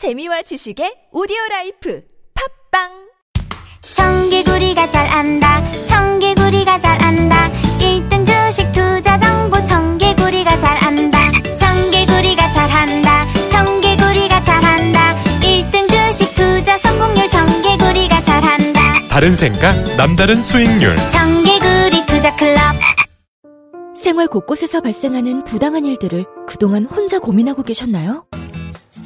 재미와 지식의 오디오 라이프. 팟빵! 청개구리가 잘 안다. 청개구리가 잘 안다. 1등 주식 투자 정보. 청개구리가 잘 안다. 청개구리가 잘 한다. 청개구리가 잘 한다. 1등 주식 투자 성공률. 청개구리가 잘 한다. 다른 생각, 남다른 수익률. 청개구리 투자 클럽. 생활 곳곳에서 발생하는 부당한 일들을 그동안 혼자 고민하고 계셨나요?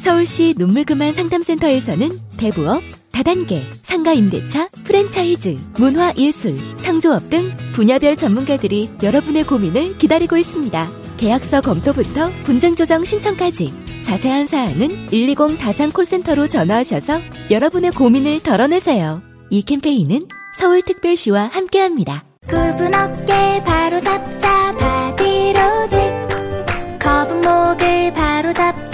서울시 눈물 그만 상담센터에서는 대부업, 다단계, 상가 임대차, 프랜차이즈, 문화 예술, 상조업 등 분야별 전문가들이 여러분의 고민을 기다리고 있습니다. 계약서 검토부터 분쟁 조정 신청까지 자세한 사항은 120 다산 콜센터로 전화하셔서 여러분의 고민을 덜어내세요. 이 캠페인은 서울특별시와 함께합니다. 굽은 어깨 바로 잡자 바디로직 거북목을 바로 잡자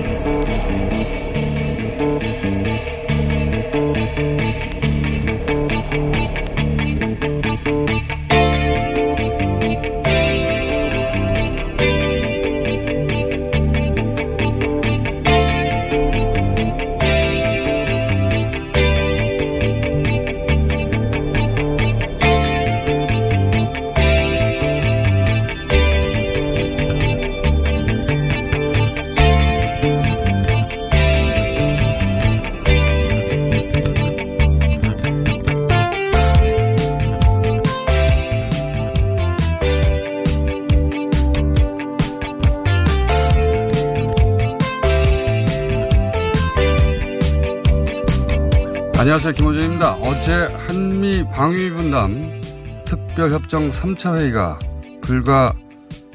특별협정 3차 회의가 불과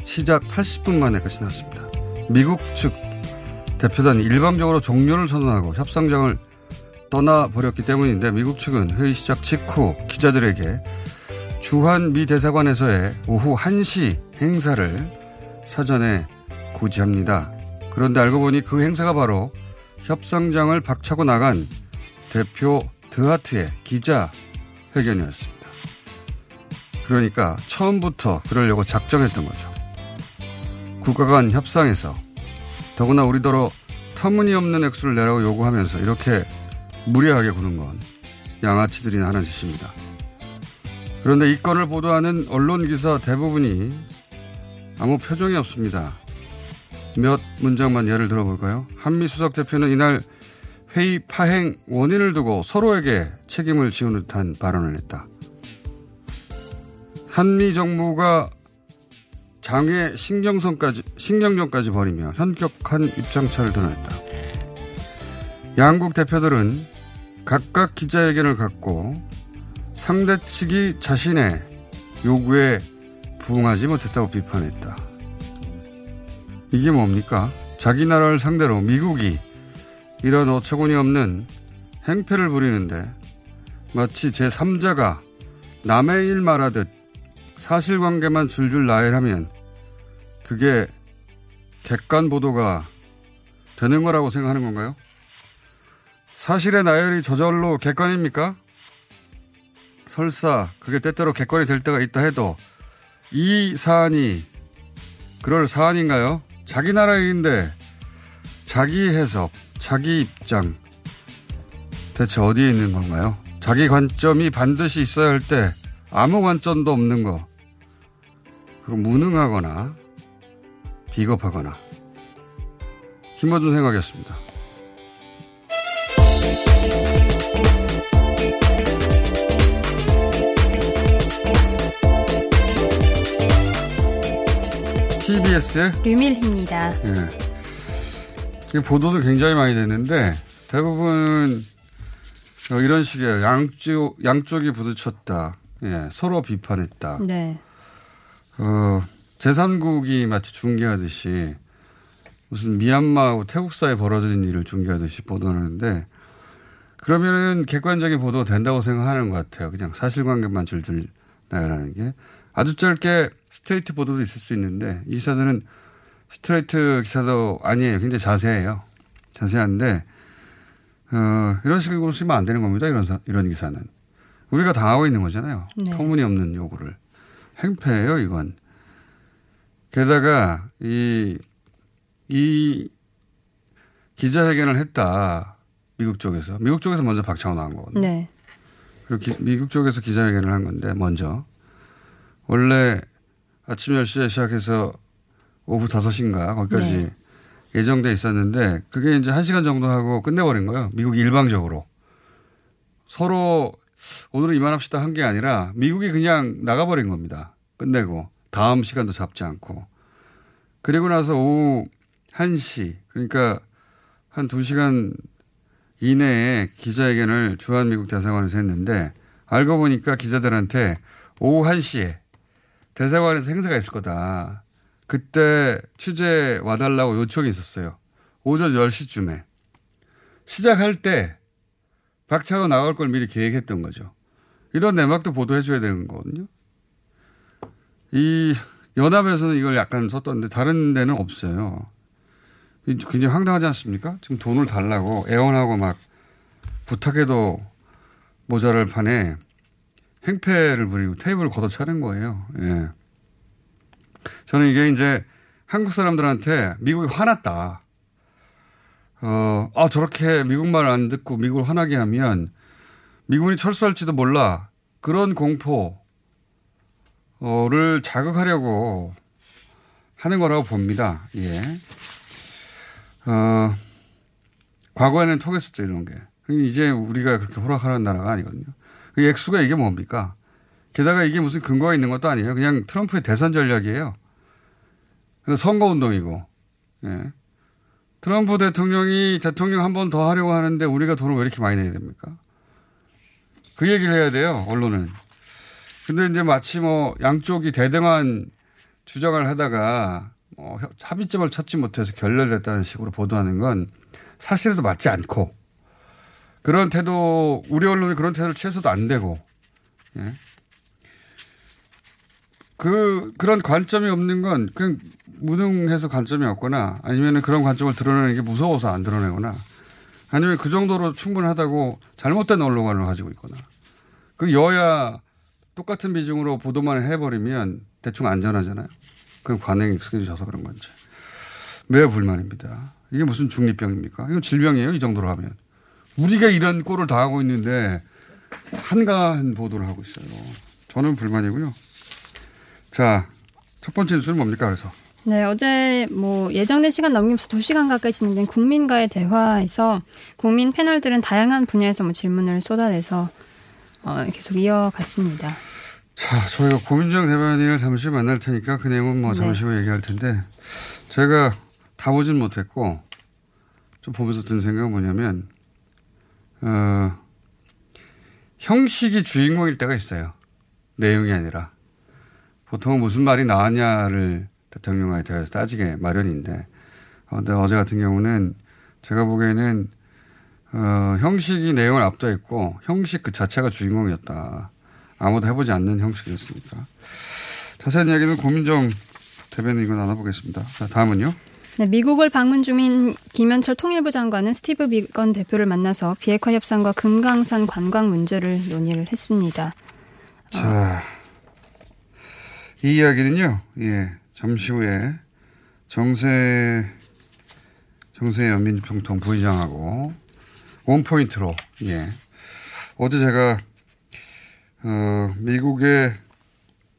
시작 80분 만에 끝이 났습니다. 미국 측 대표단이 일방적으로 종료를 선언하고 협상장을 떠나버렸기 때문인데 미국 측은 회의 시작 직후 기자들에게 주한 미 대사관에서의 오후 1시 행사를 사전에 고지합니다. 그런데 알고 보니 그 행사가 바로 협상장을 박차고 나간 대표 드하트의 기자 회견이었습니다. 그러니까 처음부터 그러려고 작정했던 거죠. 국가 간 협상에서 더구나 우리더러 터무니없는 액수를 내라고 요구하면서 이렇게 무례하게 구는 건 양아치들이나 하는 짓입니다. 그런데 이 건을 보도하는 언론 기사 대부분이 아무 표정이 없습니다. 몇 문장만 예를 들어볼까요? 한미 수석 대표는 이날 회의 파행 원인을 두고 서로에게 책임을 지운 듯한 발언을 했다. 한미 정부가 장애 신경성까지, 신경전까지 벌이며 현격한 입장차를 드러냈다. 양국 대표들은 각각 기자회견을 갖고 상대 측이 자신의 요구에 부응하지 못했다고 비판했다. 이게 뭡니까? 자기 나라를 상대로 미국이 이런 어처구니 없는 행패를 부리는데 마치 제3자가 남의 일 말하듯 사실관계만 줄줄 나열하면 그게 객관 보도가 되는 거라고 생각하는 건가요? 사실의 나열이 저절로 객관입니까? 설사 그게 때때로 객관이 될 때가 있다 해도 이 사안이 그럴 사안인가요? 자기 나라 일인데 자기 해석, 자기 입장 대체 어디에 있는 건가요? 자기 관점이 반드시 있어야 할 때 아무 관점도 없는 거 무능하거나 비겁하거나 힘어준 생각이었습니다. TBS의 류밀희입니다. 예. 보도도 굉장히 많이 되는데 대부분 어, 이런 식의 양쪽 양쪽이 부딪혔다. 예, 서로 비판했다. 네. 어, 제3국이 마치 중계하듯이 무슨 미얀마하고 태국 사이에 벌어진 일을 중계하듯이 보도하는데 그러면은 객관적인 보도 된다고 생각하는 것 같아요. 그냥 사실관계만 줄줄 나열하는 게. 아주 짧게 스트레이트 보도도 있을 수 있는데 이 기사들은 스트레이트 기사도 아니에요. 굉장히 자세해요. 자세한데 어, 이런 식으로 쓰면 안 되는 겁니다. 이런 사, 이런 기사는 우리가 당하고 있는 거잖아요. 네. 터무니없는 요구를 행패예요. 이건 게다가 이, 이 기자회견을 했다. 미국 쪽에서. 미국 쪽에서 먼저 박차고 나온 거거든요. 네. 그리고 기- 미국 쪽에서 기자회견을 한 건데, 먼저. 원래 아침 10시에 시작해서 오후 5시인가, 거기까지 네. 예정돼 있었는데, 그게 이제 1시간 정도 하고 끝내버린 거예요. 미국이 일방적으로. 서로 오늘은 이만합시다 한 게 아니라, 미국이 그냥 나가버린 겁니다. 끝내고. 다음 시간도 잡지 않고. 그리고 나서 오후 1시, 그러니까 한 2시간 이내에 기자회견을 주한 미국 대사관에서 했는데 알고 보니까 기자들한테 오후 1시에 대사관에서 행사가 있을 거다. 그때 취재 와달라고 요청이 있었어요. 오전 10시쯤에. 시작할 때 박차고 나갈 걸 미리 계획했던 거죠. 이런 내막도 보도해 줘야 되는 거거든요. 이 연합에서는 이걸 약간 썼던데 다른 데는 없어요. 이 굉장히 황당하지 않습니까? 지금 돈을 달라고 애원하고 막 부탁해도 모자랄 판에 행패를 부리고 테이블을 걷어차는 거예요. 예. 저는 이게 이제 한국 사람들한테 미국이 화났다. 어, 아, 저렇게 미국 말 안 듣고 미국을 화나게 하면 미군이 철수할지도 몰라. 그런 공포를 자극하려고 하는 거라고 봅니다. 예. 어, 과거에는 통했었죠, 이런 게. 이제 우리가 그렇게 호락하는 나라가 아니거든요. 그 액수가 이게 뭡니까? 게다가 이게 무슨 근거가 있는 것도 아니에요. 그냥 트럼프의 대선 전략이에요. 그 선거운동이고. 예. 트럼프 대통령이 대통령 한 번 더 하려고 하는데 우리가 돈을 왜 이렇게 많이 내야 됩니까? 그 얘기를 해야 돼요, 언론은. 근데 이제 마치 뭐 양쪽이 대등한 주장을 하다가 뭐 합의점을 찾지 못해서 결렬됐다는 식으로 보도하는 건 사실에도 맞지 않고 그런 태도, 우리 언론이 그런 태도를 취해서도 안 되고, 예. 그, 그런 관점이 없는 건 그냥 무능해서 관점이 없거나 아니면 그런 관점을 드러내는 게 무서워서 안 드러내거나 아니면 그 정도로 충분하다고 잘못된 언론관을 가지고 있거나 그 여야 똑같은 비중으로 보도만 해버리면 대충 안전하잖아요. 그럼 관행이 익숙해져서 그런 건지. 매우 불만입니다. 이게 무슨 중립병입니까? 이건 질병이에요. 이 정도로 하면. 우리가 이런 꼴을 당하고 있는데 한가한 보도를 하고 있어요. 저는 불만이고요. 자, 첫 번째 뉴스는 뭡니까? 그래서. 네, 어제 뭐 예정된 시간 넘기면서 2시간 가까이 진행된 국민과의 대화에서 국민 패널들은 다양한 분야에서 뭐 질문을 쏟아내서 어, 계속 이어갔습니다. 자, 저희가 고민정 대변인을 잠시 만날 테니까 그 내용은 뭐 잠시 후에 얘기할 텐데 제가 다 보진 못했고 좀 보면서 든 생각은 뭐냐면 어, 형식이 주인공일 때가 있어요. 내용이 아니라 보통 무슨 말이 나왔냐를 대통령과의 대화에서 따지게 마련인데 어, 근데 어제 같은 경우는 제가 보기에는 어, 형식이 내용을 앞서 있고 형식 그 자체가 주인공이었다. 아무도 해보지 않는 형식이었으니까. 자세한 이야기는 고민정 대변인과 나눠보겠습니다. 자, 다음은요. 네, 미국을 방문 중인 김현철 통일부 장관은 스티브 비건 대표를 만나서 비핵화 협상과 금강산 관광 문제를 논의를 했습니다. 자, 이 이야기는요, 예, 잠시 후에 정세, 정세 연민평통 부의장하고 원포인트로, 예. 어제 제가, 어, 미국의,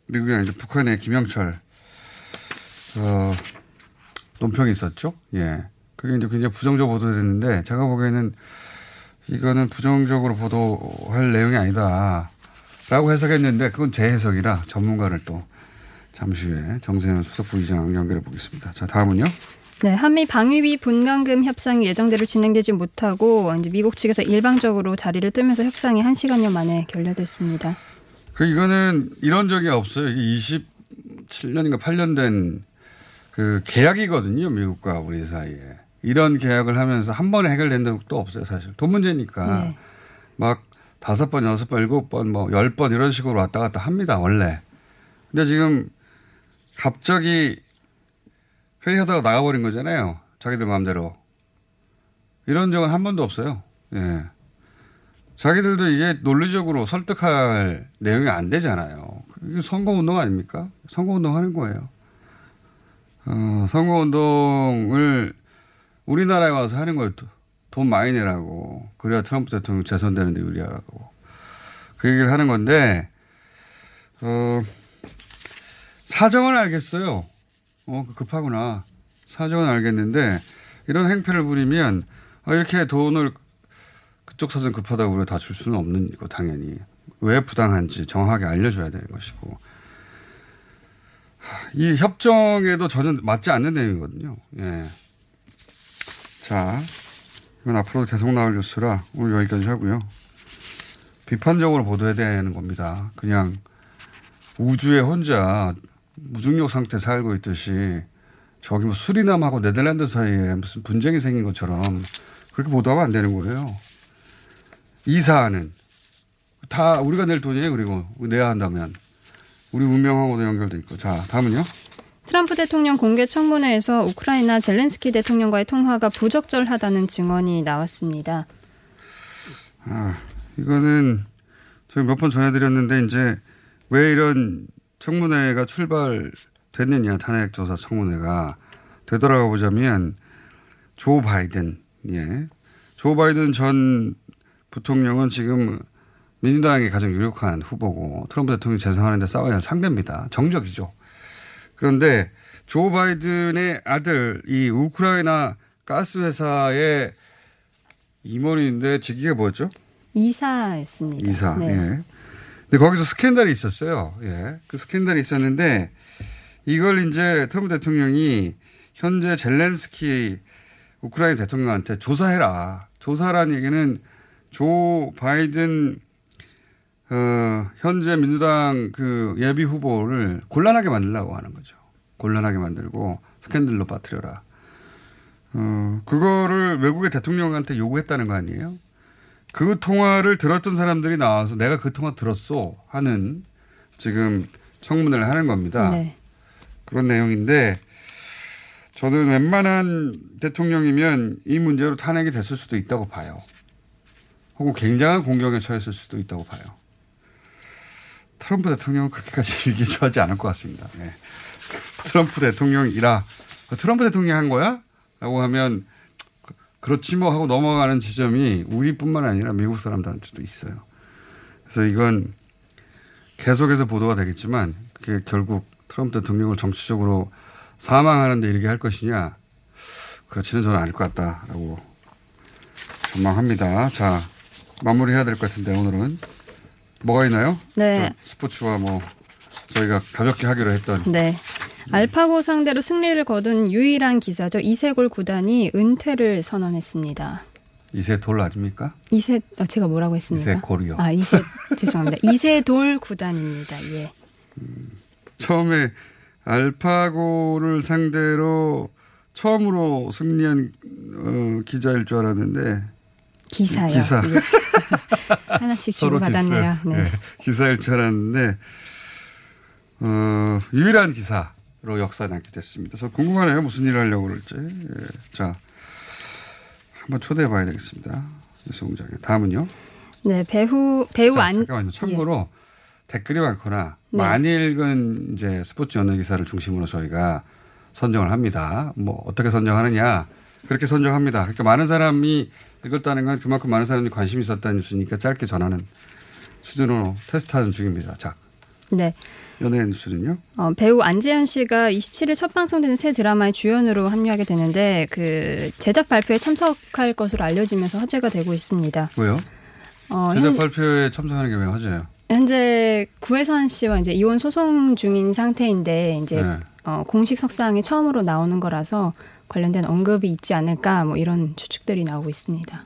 미국이 아니죠. 북한의 김영철, 어, 논평이 있었죠. 예. 그게 이제 굉장히 부정적으로 보도됐는데, 제가 보기에는 이거는 부정적으로 보도할 내용이 아니다. 라고 해석했는데, 그건 제 해석이라 전문가를 또 잠시 후에 정세현 수석 부의장 연결해 보겠습니다. 자, 다음은요. 네, 한미 방위비 분담금 협상이 예정대로 진행되지 못하고 이제 미국 측에서 일방적으로 자리를 뜨면서 협상이 한 시간여 만에 결렬됐습니다. 그 이거는 이런 적이 없어요. 이게 27년인가 8년 된 그 계약이거든요. 미국과 우리 사이에. 이런 계약을 하면서 한 번에 해결된 적도 없어요. 사실. 돈 문제니까. 네. 막 다섯 번, 여섯 번, 일곱 번, 뭐 열 번 이런 식으로 왔다 갔다 합니다, 원래. 근데 지금 갑자기 회의하다가 나가버린 거잖아요. 자기들 마음대로. 이런 적은 한 번도 없어요. 예. 자기들도 이게 논리적으로 설득할 내용이 안 되잖아요. 이게 선거운동 아닙니까? 선거운동 하는 거예요. 어, 선거운동을 우리나라에 와서 하는 거예요. 돈 많이 내라고. 그래야 트럼프 대통령 재선되는데 유리하고. 그 얘기를 하는 건데, 어, 사정은 알겠어요. 어, 급하구나. 사정은 알겠는데, 이런 행패를 부리면, 어, 이렇게 돈을 그쪽 사정 급하다고 우리가 다 줄 수는 없는 거, 당연히. 왜 부당한지 정확하게 알려줘야 되는 것이고. 이 협정에도 전혀 맞지 않는 내용이거든요. 예. 자, 이건 앞으로도 계속 나올 뉴스라 오늘 여기까지 하고요. 비판적으로 보도해야 되는 겁니다. 그냥 우주에 혼자 무중력 상태 살고 있듯이 저기 뭐 수리남하고 네덜란드 사이에 무슨 분쟁이 생긴 것처럼 그렇게 보도하면 안 되는 거예요. 이 사안은 다 우리가 낼 돈이에요. 그리고 내야 한다면 우리 운명하고도 연결돼 있고. 자, 다음은요. 트럼프 대통령 공개 청문회에서 우크라이나 젤렌스키 대통령과의 통화가 부적절하다는 증언이 나왔습니다. 아, 이거는 저희 몇 번 전해드렸는데 이제 왜 이런 청문회가 출발됐느냐 탄핵 조사 청문회가 되돌아가 보자면 조 바이든 예. 조 바이든 전 부통령은 지금 민주당이 가장 유력한 후보고 트럼프 대통령 재선하는데 싸워야 할 상대입니다. 정적이죠. 그런데 조 바이든의 아들 이 우크라이나 가스 회사의 임원인데 직위가 뭐였죠? 이사였습니다. 이사. 네. 예. 근데 거기서 스캔들이 있었어요. 예. 그 스캔들이 있었는데 이걸 이제 트럼프 대통령이 현재 젤렌스키 우크라이나 대통령한테 조사해라. 조사라는 얘기는 조 바이든 어, 현재 민주당 그 예비 후보를 곤란하게 만들려고 하는 거죠. 곤란하게 만들고 스캔들로 빠뜨려라. 어, 그거를 외국의 대통령한테 요구했다는 거 아니에요? 그 통화를 들었던 사람들이 나와서 내가 그 통화 들었어 하는 지금 청문회를 하는 겁니다. 네. 그런 내용인데 저는 웬만한 대통령이면 이 문제로 탄핵이 됐을 수도 있다고 봐요. 혹은 굉장한 공격에 처했을 수도 있다고 봐요. 트럼프 대통령은 그렇게까지 위기 처하지 않을 것 같습니다. 네. 트럼프 대통령이라 트럼프 대통령이 한 거야? 라고 하면 그렇지 뭐 하고 넘어가는 지점이 우리뿐만 아니라 미국 사람들한테도 있어요. 그래서 이건 계속해서 보도가 되겠지만 그게 결국 트럼프 대통령을 정치적으로 사망하는 데 이르게 할 것이냐 그렇지는 저는 않을 것 같다라고 전망합니다. 자 마무리해야 될 것 같은데 오늘은 뭐가 있나요? 네. 스포츠와 뭐 저희가 가볍게 하기로 했던 네. 알파고 상대로 승리를 거둔 유일한 기사죠. 이세골 구단이 은퇴를 선언했습니다. 이세돌 아닙니까? 이세 어, 제가 뭐라고 했습니까? 이세골이요. 아 이세 죄송합니다. 이세돌 구단입니다. 예. 처음에 알파고를 상대로 처음으로 승리한 어, 기자일 줄 알았는데 기사요. 기사. 예. 하나씩 주고 받았네요. 네. 네, 기사일 줄 알았는데 어, 유일한 기사 로 역사에 남게 됐습니다. 저 궁금하네요. 무슨 일을 하려고 그럴지. 예. 자, 한번 초대해 봐야 되겠습니다. 공장에. 다음은요. 네, 배우 배우 자, 안 잠깐만요. 참고로 댓글이 많거나 네. 많이 읽은 이제 스포츠 연예 기사를 중심으로 저희가 선정을 합니다. 뭐 어떻게 선정하느냐 그렇게 선정합니다. 그러니까 많은 사람이 읽었다는 건 그만큼 많은 사람이 관심이 있었다는 뉴스니까 짧게 전하는 수준으로 테스트하는 중입니다. 자, 네. 연예인 뉴스는요? 어, 배우 안재현 씨가 27일 첫 방송되는 새 드라마의 주연으로 합류하게 되는데 그 제작 발표에 참석할 것으로 알려지면서 화제가 되고 있습니다. 왜요? 어, 제작 현, 발표에 참석하는 게 왜 화제예요? 현재 구혜선 씨와 이제 이혼 소송 중인 상태인데 이제 네. 어, 공식 석상에 처음으로 나오는 거라서 관련된 언급이 있지 않을까 뭐 이런 추측들이 나오고 있습니다.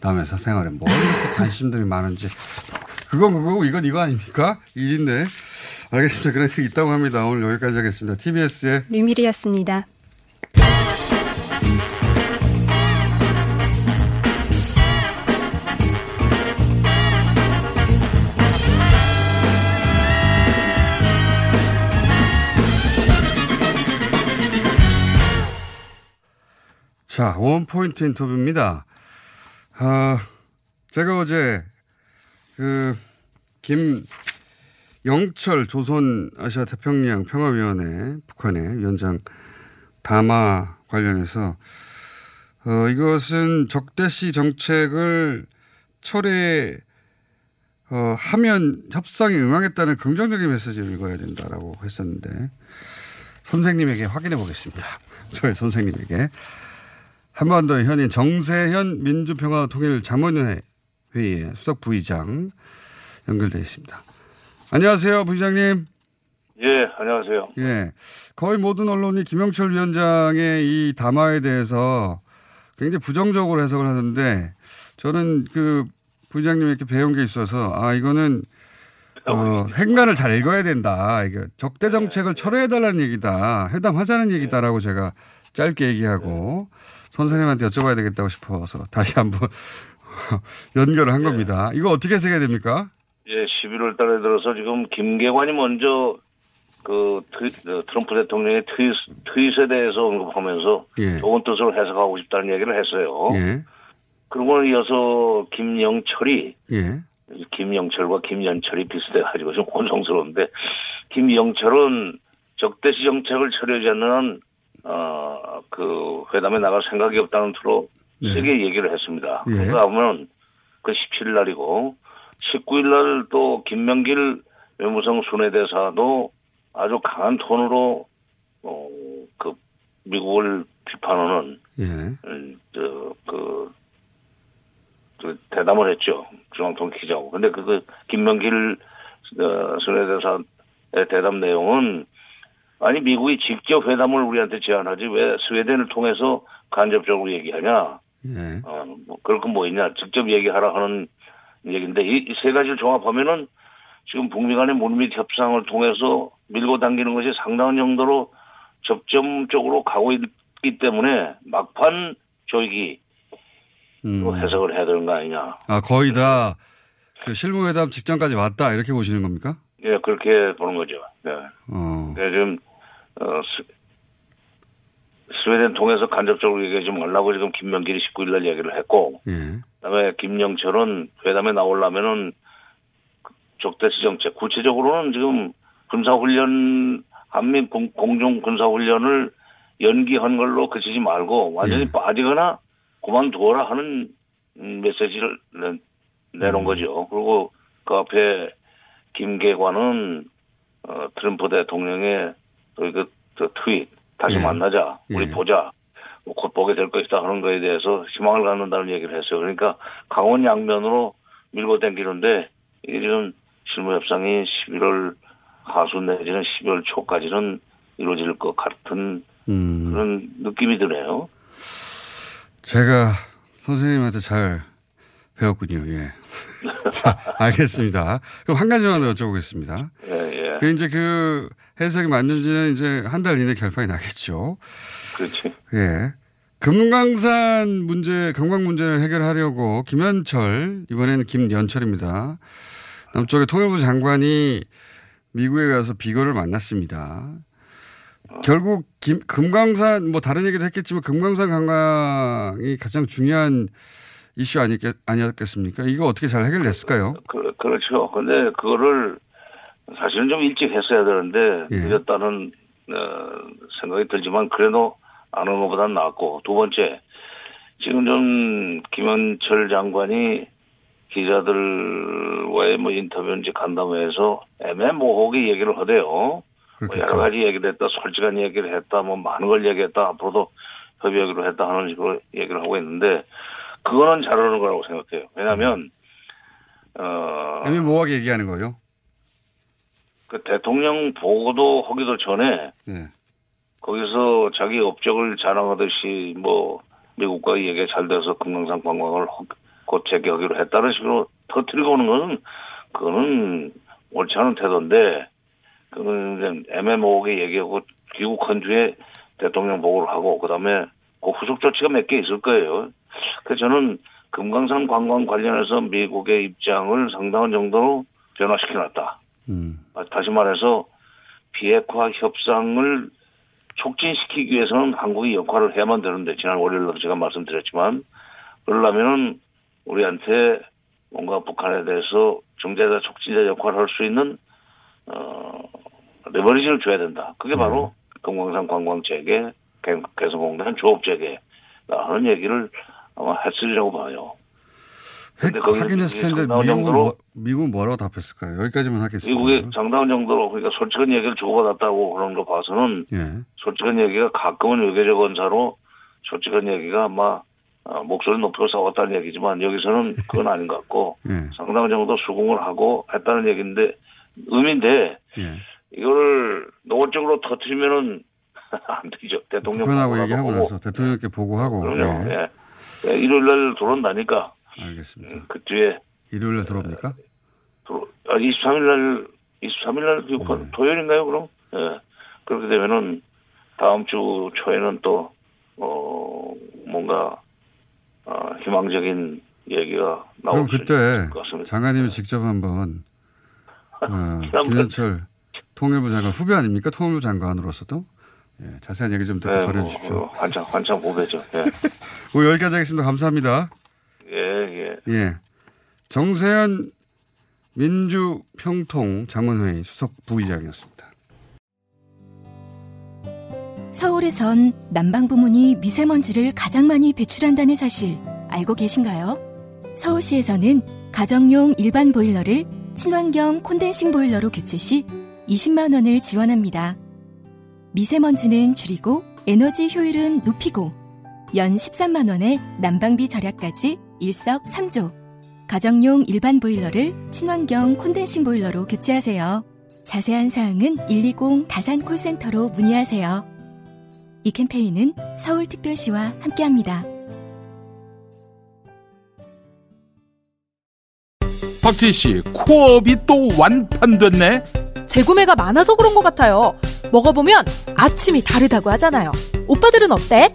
남의 사생활에 뭐 관심들이 많은지 그건 그거고 이건 이거 아닙니까? 일인데 알겠습니다. 그런 책이 있다고 합니다. 오늘 여기까지 하겠습니다. TBS의 류미리였습니다. 자, 원포인트 인터뷰입니다. 아, 제가 어제 그 김 영철 조선 아시아 태평양 평화위원회 북한의 위원장 담화 관련해서, 어, 이것은 적대시 정책을 철회, 어, 하면 협상에 응하겠다는 긍정적인 메시지를 읽어야 된다라고 했었는데, 선생님에게 확인해 보겠습니다. 저의 선생님에게. 한반도 현인 정세현 민주평화통일 자문회 회의의 수석 부의장 연결돼 있습니다. 안녕하세요, 부의장님. 예, 안녕하세요. 예. 거의 모든 언론이 김영철 위원장의 이 담화에 대해서 굉장히 부정적으로 해석을 하는데 저는 그 부의장님에게 배운 게 있어서 아, 이거는 어, 행간을 잘 읽어야 된다. 이게 적대 정책을 철회해달라는 얘기다. 회담하자는 얘기다라고 제가 짧게 얘기하고 선생님한테 여쭤봐야 되겠다고 싶어서 다시 한번 연결을 한 겁니다. 이거 어떻게 해석해야 됩니까? 예, 11월 달에 들어서 지금 김계관이 먼저 그 어, 트럼프 대통령의 트윗, 트윗에 대해서 언급하면서 예. 좋은 뜻으로 해석하고 싶다는 얘기를 했어요. 예. 그러고 이어서 김영철이 예. 김영철과 김연철이 비슷해가지고 좀 혼성스러운데 김영철은 적대시 정책을 처리하지 않는 어 그 회담에 나갈 생각이 없다는 투로 네. 세게 얘기를 했습니다. 예. 그가 하면 그 17일 날이고 19일 날 또 김명길 외무성 순회대사도 아주 강한 톤으로 어 그 미국을 비판하는 예. 음, 저, 그, 그 대담을 했죠. 중앙통 기자하고. 근데 그, 그 김명길 어, 순회대사의 대담 내용은 아니 미국이 직접 회담을 우리한테 제안하지 왜 스웨덴을 통해서 간접적으로 얘기하냐? 예. 어, 뭐 그럴 건 뭐 있냐? 직접 얘기하라 하는 얘기인데 이 세 가지를 종합하면은 지금 북미 간의 물밑 협상을 통해서 밀고 당기는 것이 상당한 정도로 접점적으로 가고 있기 때문에 막판 조익이 음. 또 해석을 해야 되는 거 아니냐. 아, 거의 다 그 실무회담 직전까지 왔다 이렇게 보시는 겁니까? 예, 그렇게 보는 거죠. 네. 어. 네, 지금, 어, 스, 스웨덴 통해서 간접적으로 얘기하지 말라고 지금 김명길이 19일 날 얘기를 했고, 예. 그 다음에 김영철은 회담에 나오려면은 적대시 정책, 구체적으로는 지금 군사훈련, 한미 공- 공중 군사훈련을 연기한 걸로 그치지 말고 완전히 예. 빠지거나 그만두어라 하는 음, 메시지를 내, 내놓은 음. 거죠. 그리고 그 앞에 김계관은 어, 트럼프 대통령의 그, 그, 그 트윗 다시 예. 만나자 우리 예. 보자 뭐 곧 보게 될 것이다 하는 거에 대해서 희망을 갖는다는 얘기를 했어요. 그러니까 강원 양면으로 밀고 당기는데 지금 실무 협상이 11월 하순 내지는 12월 초까지는 이루어질 것 같은 음. 그런 느낌이 드네요. 제가 선생님한테 잘 배웠군요. 예. 자, 알겠습니다. 그럼 한 가지만 더 여쭤보겠습니다. 예, 예. 그 이제 그 해석이 맞는지는 이제 한 달 이내 결판이 나겠죠. 그렇지. 예. 금강산 문제, 경광 문제를 해결하려고 김현철, 이번에는 김연철입니다. 남쪽의 통일부 장관이 미국에 가서 비거를 만났습니다. 결국 김, 금강산, 뭐 다른 얘기도 했겠지만 금강산 관광이 가장 중요한 이슈 아니겠, 아니었겠습니까? 이거 어떻게 잘 해결됐을까요? 그, 그 렇죠. 근데 그거를 사실은 좀 일찍 했어야 되는데 예. 늦었다는 어, 생각이 들지만 그래도 안 것보다는 낫고 두 번째 지금 좀 김현철 장관이 기자들과의 뭐 인터뷰인지 간담회에서 애매모호하게 얘기를 하대요. 뭐. 여러 가지 얘기를 했다, 솔직한 얘기를 했다, 뭐 많은 걸 얘기했다, 앞으로도 협의하기로 했다 하는 식으로 얘기를 하고 있는데 그거는 잘하는 거라고 생각해요. 왜냐하면 어, 애매모호하게 얘기하는 거예요. 그 대통령 보고도 하기도 전에 예. 거기서 자기 업적을 자랑하듯이 뭐 미국과 얘기가 잘 돼서 금강산 관광을 허- 곧 재개하기로 했다는 식으로 터뜨리고 오는 것은 그거는 옳지 않은 태도인데 그거는 이제 애매모호하게 얘기하고 귀국한 뒤에 대통령 보고를 하고 그다음에 그 후속 조치가 몇 개 있을 거예요. 그래서 저는 금강산 관광 관련해서 미국의 입장을 상당한 정도로 변화시켜놨다. 음. 아, 다시 말해서 비핵화 협상을 촉진시키기 위해서는 한국이 역할을 해야만 되는데 지난 월요일도 제가 말씀드렸지만 그러려면은 우리한테 뭔가 북한에 대해서 정제자 촉진자 역할을 할 수 있는 어 레버리지를 줘야 된다. 그게 바로 금강산 관광재개 개- 개성공단 조업재개라는 얘기를 아마 했으리라고 봐요. 근데 거기는 하긴 했을 텐데 미국은, 뭐, 미국은 뭐라고 답했을까요? 여기까지만 하겠습니다. 미국이 상당한 정도로 그러니까 솔직한 얘기를 주고받았다고 그런 거 봐서는 예. 솔직한 얘기가 가끔은 외교적 언사로 솔직한 얘기가 아마 어, 목소리 높이고 싸웠다는 얘기지만 여기서는 그건 아닌 것 같고 예. 상당한 정도 수긍을 하고 했다는 얘기인데 의미인데 예. 이거를 노골적으로 터트리면은 안 되죠. 대통령 보고라도 얘기하고. 나서 대통령께 보고하고. 그럼요. 예. 예. 예, 일요일 날 들어온다니까 알겠습니다. 그 뒤에 일요일에 들어옵니까? 들어- 아, 23일 날 23일 날 그- 네. 토요일인가요 그럼? 예. 그렇게 되면은 다음 주 초에는 또 어, 뭔가 어, 희망적인 얘기가 나올 그럼 수 그때. 장관님이 직접 한번 어, 김현철 통일부 장관 후배 아닙니까? 통일부 장관으로서도 예, 자세한 얘기 좀 듣고 네, 전해 뭐, 주십시오. 어, 한참 한참 보배죠. 예. 오늘 여기까지 하겠습니다. 감사합니다. 예. 정세현 민주평통 자문회의 수석 부의장이었습니다. 서울에선 난방 부문이 미세먼지를 가장 많이 배출한다는 사실 알고 계신가요? 서울시에서는 가정용 일반 보일러를 친환경 콘덴싱 보일러로 교체 시 20만 원을 지원합니다. 미세먼지는 줄이고 에너지 효율은 높이고 연 13만 원의 난방비 절약까지 일석삼조. 가정용 일반 보일러를 친환경 콘덴싱 보일러로 교체하세요. 자세한 사항은 120 다산 콜센터로 문의하세요. 이 캠페인은 서울특별시와 함께합니다. 박지희 씨, 코업이 또 완판됐네? 재구매가 많아서 그런 것 같아요. 먹어보면 아침이 다르다고 하잖아요. 오빠들은 어때?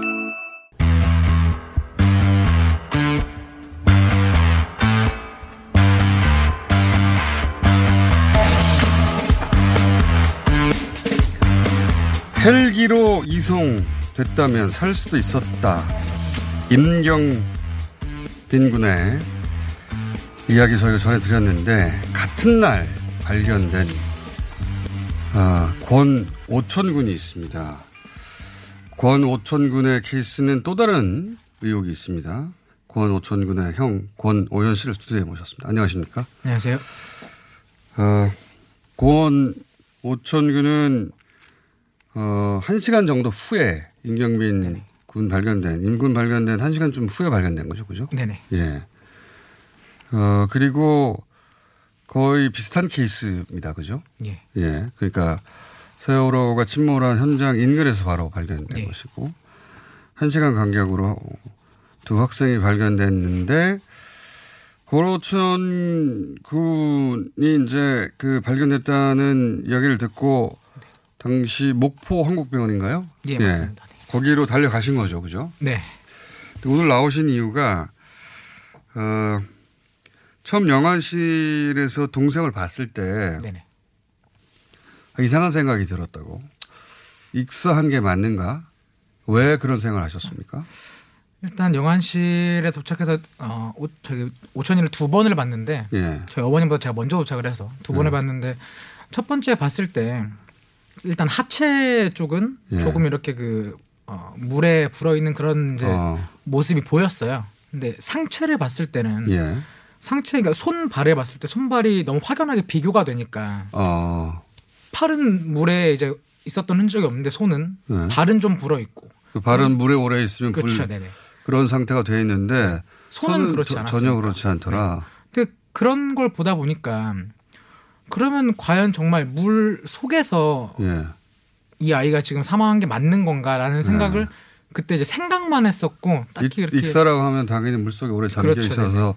헬기로 이송됐다면 살 수도 있었다. 임경 빈 군의 이야기 저희가 전해드렸는데 같은 날 발견된 아, 권 오천 군이 있습니다. 권 오천 군의 케이스는 또 다른 의혹이 있습니다. 권 오천 군의 형 권 오현 씨를 스튜디오에 모셨습니다. 안녕하십니까? 안녕하세요. 어, 권 오천 군은 어, 한 시간 정도 후에 임경빈 군 발견된, 임군 발견된 한 시간쯤 후에 발견된 거죠. 그죠? 네네. 예. 어, 그리고 거의 비슷한 케이스입니다. 그죠? 예. 예. 그러니까 세월호가 침몰한 현장 인근에서 바로 발견된 예. 것이고 한 시간 간격으로 두 학생이 발견됐는데 고로천 군이 이제 그 발견됐다는 이야기를 듣고 당시 목포 한국병원인가요? 예, 맞습니다. 거기로 달려가신 거죠, 그죠? 네. 오늘 나오신 이유가 어, 처음 영안실에서 동생을 봤을 때 네네. 이상한 생각이 들었다고. 익사한 게 맞는가? 왜 그런 생각을 하셨습니까? 일단 영안실에 도착해서 어 오, 저기 오천이를 두 번을 봤는데 예. 저희 어머님보다 제가 먼저 도착을 해서 두 번을 음. 봤는데 첫 번째 봤을 때 일단 하체 쪽은 예. 조금 이렇게 그 어, 물에 불어 있는 그런 이제 어. 모습이 보였어요. 근데 상체를 봤을 때는 예. 상체 그러니까 손 발에 봤을 때 손발이 너무 확연하게 비교가 되니까 어. 팔은 물에 이제 있었던 흔적이 없는데 손은 네. 발은 좀 불어 있고 그 발은 물에 오래 있으면 불- 그렇죠, 네네. 그런 상태가 돼 있는데 손은 그렇지 저- 않았으니까. 전혀 그렇지 않더라. 근데 그런 걸 보다 보니까 그러면 과연 정말 물 속에서 예. 이 아이가 지금 사망한 게 맞는 건가라는 생각을 네. 그때 이제 생각만 했었고 딱히 익, 그렇게 익사라고 하면 당연히 물 속에 오래 잠겨 그렇죠, 있어서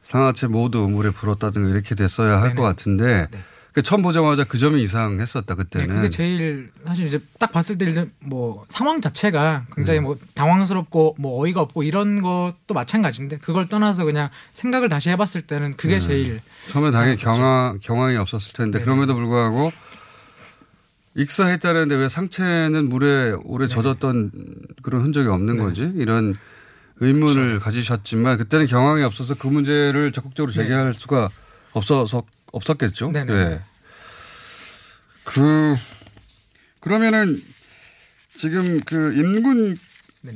상하체 모두 물에 불었다든가 이렇게 됐어야 할 것 같은데 그 처음 보자마자 그 점이 이상했었다 네, 그때는. 그게 제일 사실 이제 딱 봤을 때 일단 뭐 상황 자체가 네. 굉장히 뭐 당황스럽고 뭐 어이가 없고 이런 것도 마찬가지인데 그걸 떠나서 그냥 생각을 다시 해봤을 때는 그게 네. 제일 처음에 당연히. 경황, 경황이 없었을 텐데 그럼에도 불구하고 익사했다는데 왜 상체는 물에 네. 오래 젖었던 그런 흔적이 없는 거지? 이런 의문을 그렇죠. 가지셨지만 그때는 경황이 없어서 그 문제를 적극적으로 네. 제기할 수가 없어서 없었겠죠. 네네. 네. 그 그러면은 지금 그 임군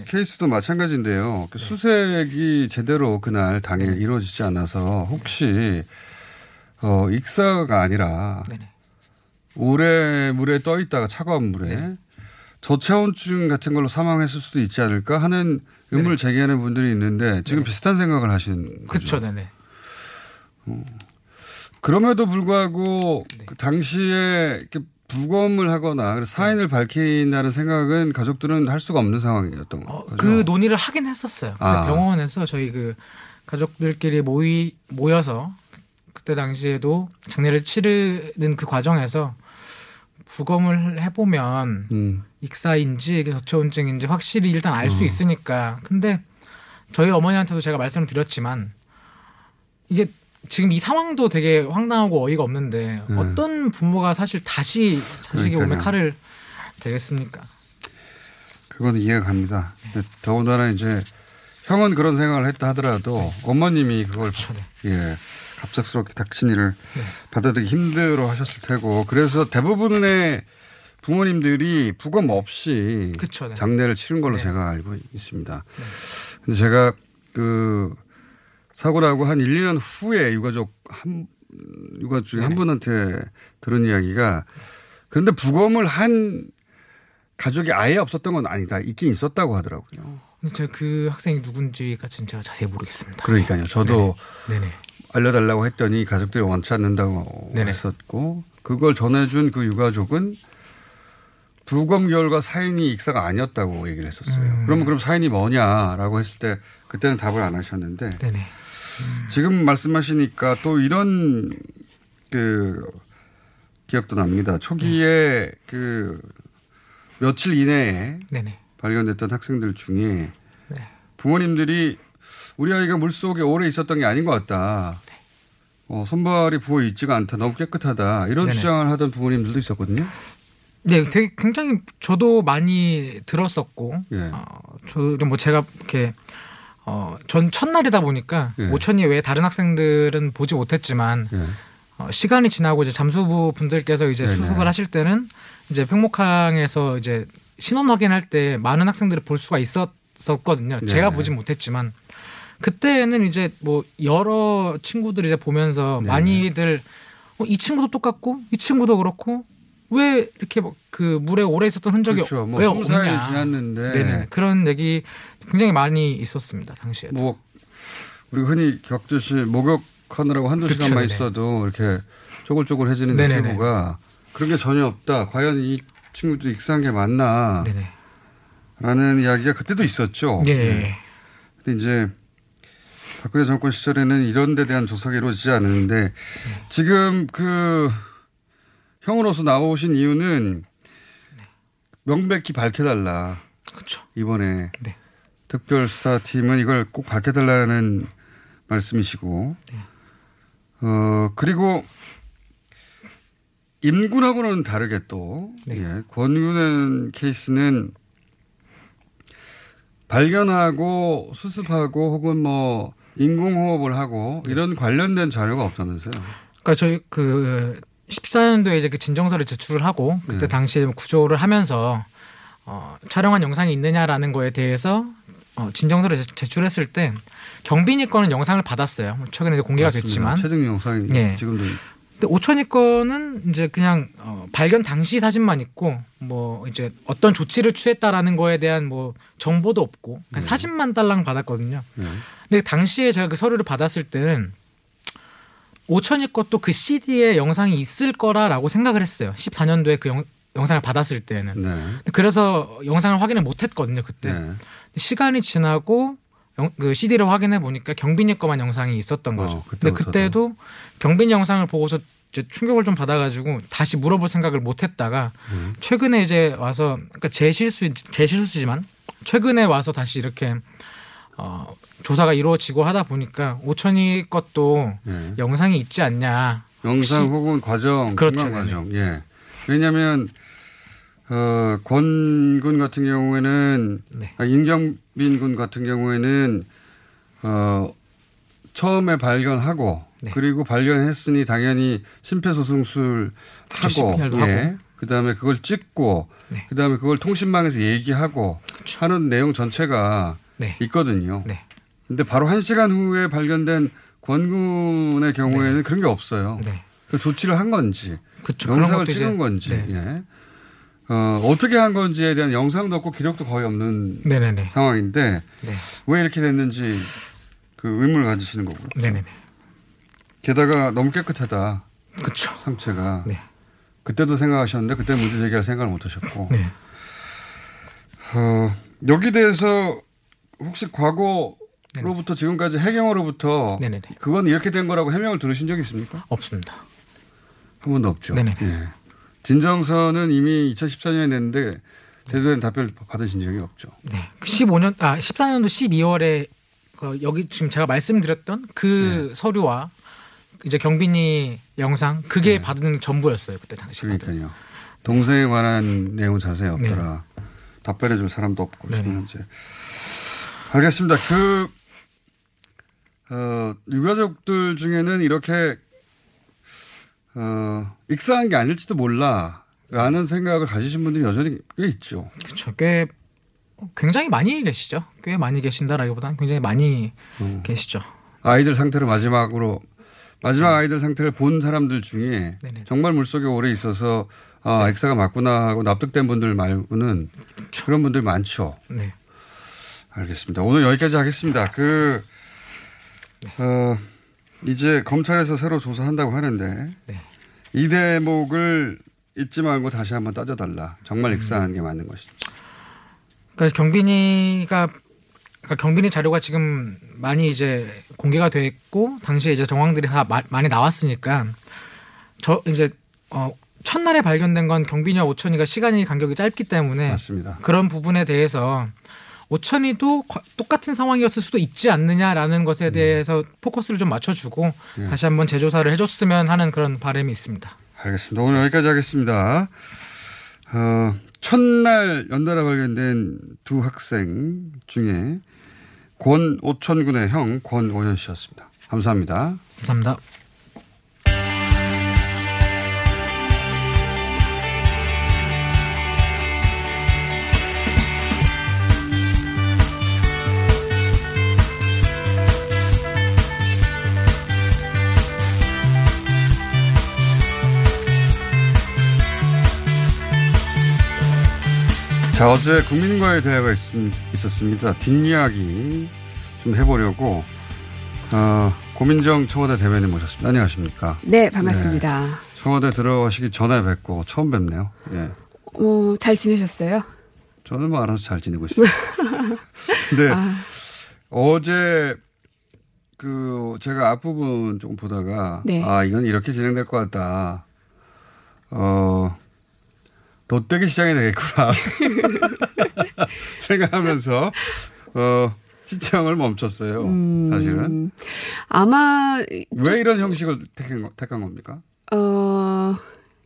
케이스도 마찬가지인데요. 그 수색이 제대로 그날 당일 이루어지지 않아서 혹시 어 익사가 아니라 오래 물에 떠 있다가 차가운 물에 저체온증 같은 걸로 사망했을 수도 있지 않을까 하는 의문을 제기하는 분들이 있는데 지금 비슷한 생각을 하시는 거죠. 그렇죠, 네네. 그럼에도 불구하고 그 당시에 이렇게 부검을 하거나 사인을 밝힌다는 생각은 가족들은 할 수가 없는 상황이었던 거죠. 그 논의를 하긴 했었어요. 아. 병원에서 저희 그 가족들끼리 모이 모여서 그때 당시에도 장례를 치르는 그 과정에서 부검을 해보면 음. 익사인지 이게 저체온증인지 확실히 일단 알수 음. 있으니까. 근데 저희 어머니한테도 제가 말씀을 드렸지만 이게 지금 이 상황도 되게 황당하고 어이가 없는데 네. 어떤 부모가 사실 다시 몸에 그러니까요. 칼을 대겠습니까? 그건 이해가 갑니다. 근데 더군다나 이제 형은 그런 생각을 했다 하더라도 어머님이 그걸 예 갑작스럽게 닥친 일을 받아들이기 힘들어 하셨을 테고 그래서 대부분의 부모님들이 부검 없이 그쵸, 네. 장례를 치른 걸로 제가 알고 있습니다. 근데 제가 그 사고 나고 한 1, 2년 후에 유가족 한 유가족 중에 한 분한테 들은 이야기가 그런데 부검을 한 가족이 아예 없었던 건 아니다. 있긴 있었다고 하더라고요. 근데 제가 그 학생이 누군지가 진짜 자세히 모르겠습니다. 그러니까요. 저도 네네. 알려달라고 했더니 가족들이 원치 않는다고. 했었고 그걸 전해준 그 유가족은 부검 결과 사인이 익사가 아니었다고 얘기를 했었어요. 음. 그러면 그럼 사인이 뭐냐라고 했을 때 그때는 답을 안 하셨는데 네네. 지금 말씀하시니까 또 이런 그 기억도 납니다. 초기에 그 며칠 이내에 네네. 발견됐던 학생들 중에 네. 부모님들이 우리 아이가 물 속에 오래 있었던 게 아닌 것 같다. 어, 손발이 부어 있지가 않다. 너무 깨끗하다. 이런 네네. 주장을 하던 부모님들도 있었거든요. 네, 되게 굉장히 저도 많이 들었었고, 예. 어, 저도 뭐 제가 이렇게 어, 전 첫날이다 보니까 예. 오천이 외에 다른 학생들은 보지 못했지만 예. 어, 시간이 지나고 이제 잠수부 분들께서 이제 네네. 수습을 하실 때는 이제 평목항에서 이제 신원 확인할 때 많은 학생들을 볼 수가 있었었거든요. 제가. 보진 못했지만 그때는 이제 뭐 여러 친구들이 이제 보면서. 많이들 어, 이 친구도 똑같고 이 친구도 그렇고 왜 이렇게 뭐그 물에 오래 있었던 흔적이 그렇죠. 뭐 왜 없냐 지났는데. 네네. 그런 얘기 굉장히 많이 있었습니다 당시에. 뭐 우리가 흔히 겪듯이 목욕하느라고 한두 그쵸, 시간만 네네. 있어도 이렇게 쪼글쪼글해지는. 피부가 그런 게 전혀 없다. 과연 이 친구도 익사한 게 맞나? 라는 이야기가 그때도 있었죠. 예. 네. 근데 이제 박근혜 정권 시절에는 이런 데 대한 조사가 이루어지지 않았는데 지금 그 형으로서 나오신 이유는 명백히 밝혀달라. 그렇죠. 이번에 네. 특별수사팀은 이걸 꼭 밝혀달라는 말씀이시고, 어 그리고 임군하고는 다르게 또 예, 권윤현 케이스는 발견하고 수습하고 혹은 뭐 인공호흡을 하고 이런 관련된 자료가 없다면서요? 그러니까 저희 그 14년도에 이제 그 진정서를 제출을 하고 그때 네. 당시에 구조를 하면서 어, 촬영한 영상이 있느냐라는 거에 대해서 어, 진정서를 제- 제출했을 때 경빈이 거는 영상을 받았어요. 뭐 최근에 이제 공개가 맞습니다. 됐지만 최종 영상이 예. 지금도 근데 오천이 거는 이제 그냥 어, 발견 당시 사진만 있고 뭐 이제 어떤 조치를 취했다라는 거에 대한 뭐 정보도 없고 그냥 사진만 달랑 받았거든요. 네. 근데 당시에 제가 그 서류를 받았을 때는 오천이 것도 그 CD에 영상이 있을 거라라고 생각을 했어요. 14년도에 그 영, 영상을 받았을 때는. 네. 그래서 영상을 확인을 못 했거든요 그때. 네. 시간이 지나고 영- 그 CD를 확인해 보니까 경빈이 거만 영상이 있었던 거죠. 어, 근데. 그때도 경빈 영상을 보고서 이제 충격을 좀 받아가지고 다시 물어볼 생각을 못했다가 음. 최근에 이제 와서 그러니까 제 실수 제 실수지만 최근에 와서 다시 이렇게 어, 조사가 이루어지고 하다 보니까 오천이 것도 네. 영상이 있지 않냐. 영상 혹은 과정, 그렇죠. 과정. 예. 왜냐하면 어, 권군 같은 경우에는 네. 아, 임경빈 군 같은 경우에는 어, 처음에 발견하고 네. 그리고 발견했으니 당연히 심폐소생술 그렇죠. 하고, 예. 하고. 그다음에 그걸 찍고 네. 그다음에 그걸 통신망에서 얘기하고 하는 내용 전체가 네. 있거든요. 네. 근데 바로 한 시간 후에 발견된 권군의 경우에는 그런 게 없어요. 네. 그 조치를 한 건지, 그쵸. 그런 영상을 찍은 건지, 네. 예. 어, 어떻게 한 건지에 대한 영상도 없고 기록도 거의 없는 네네네. 상황인데 네. 왜 이렇게 됐는지 그 의문을 가지시는 거고요. 네네네. 게다가 너무 깨끗하다. 그렇죠. 상체가. 네. 그때도 생각하셨는데 그때 문제 제기할 생각을 못 하셨고. 네. 어, 여기 대해서 혹시 과거로부터 지금까지 해경으로부터 네네네. 그건 이렇게 된 거라고 해명을 들으신 적이 있습니까? 없습니다. 한 번도 없죠. 네네네. 예. 진정서는 이미 2014년에 냈는데 제대로 된 답변을 받으신 적이 없죠. 네. 15년 아 14년도 12월에 여기 지금 제가 말씀드렸던 그 네. 서류와 이제 경빈이 영상 그게 받은 전부였어요 그때 당시. 그러니까요. 동생에 관한 내용은 자세히 없더라. 답변해 줄 사람도 없고 네네. 지금 현재. 알겠습니다. 그 어, 유가족들 중에는 이렇게 어, 익사한 게 아닐지도 몰라. 라는 생각을 가지신 분들이 여전히 꽤 있죠. 그렇죠. 꽤 굉장히 많이 계시죠. 꽤 많이 계신다라기보다는 굉장히 많이 음. 계시죠. 아이들 상태를 마지막으로 마지막 아이들 상태를 본 사람들 중에 네네. 정말 물속에 오래 있어서 아, 엑사가 맞구나 하고 납득된 분들 말고는 그런 분들 많죠. 네. 알겠습니다. 오늘 여기까지 하겠습니다. 그, 어, 이제 검찰에서 새로 조사한다고 하는데 네. 이 대목을 잊지 말고 다시 한번 따져달라. 정말 익사한 게 맞는 것인지. 그러니까 경빈이가 그러니까 경빈이 자료가 지금 많이 이제 공개가 됐고 당시에 이제 정황들이 다 마- 많이 나왔으니까 저 이제 어 첫날에 발견된 건 경빈이와 오천이가 시간이 간격이 짧기 때문에 맞습니다. 그런 부분에 대해서 오천이도 과- 똑같은 상황이었을 수도 있지 않느냐라는 것에 대해서 포커스를 좀 맞춰주고 네. 다시 한번 재조사를 해줬으면 하는 그런 바람이 있습니다. 알겠습니다. 오늘 여기까지 하겠습니다. 어, 첫날 연달아 발견된 두 학생 중에 권 오천군의 형 권오현 씨였습니다. 감사합니다. 감사합니다. 자, 어제 국민과의 대화가 있, 있었습니다. 뒷이야기 좀 해보려고, 어, 고민정 청와대 대변인 모셨습니다. 안녕하십니까. 네, 반갑습니다. 네, 청와대 들어가시기 전에 뵙고 처음 뵙네요. 예. 어, 잘 지내셨어요? 저는 뭐 알아서 잘 지내고 있습니다. 근데 아. 어제 그 제가 앞부분 조금 보다가 네. 아 이건 이렇게 진행될 것 같다. 어 돗대기 시장이 되겠구나 생각하면서 어 시청을 멈췄어요. 음. 사실은 아마 왜 이런 형식을 택한, 거- 택한 겁니까? 어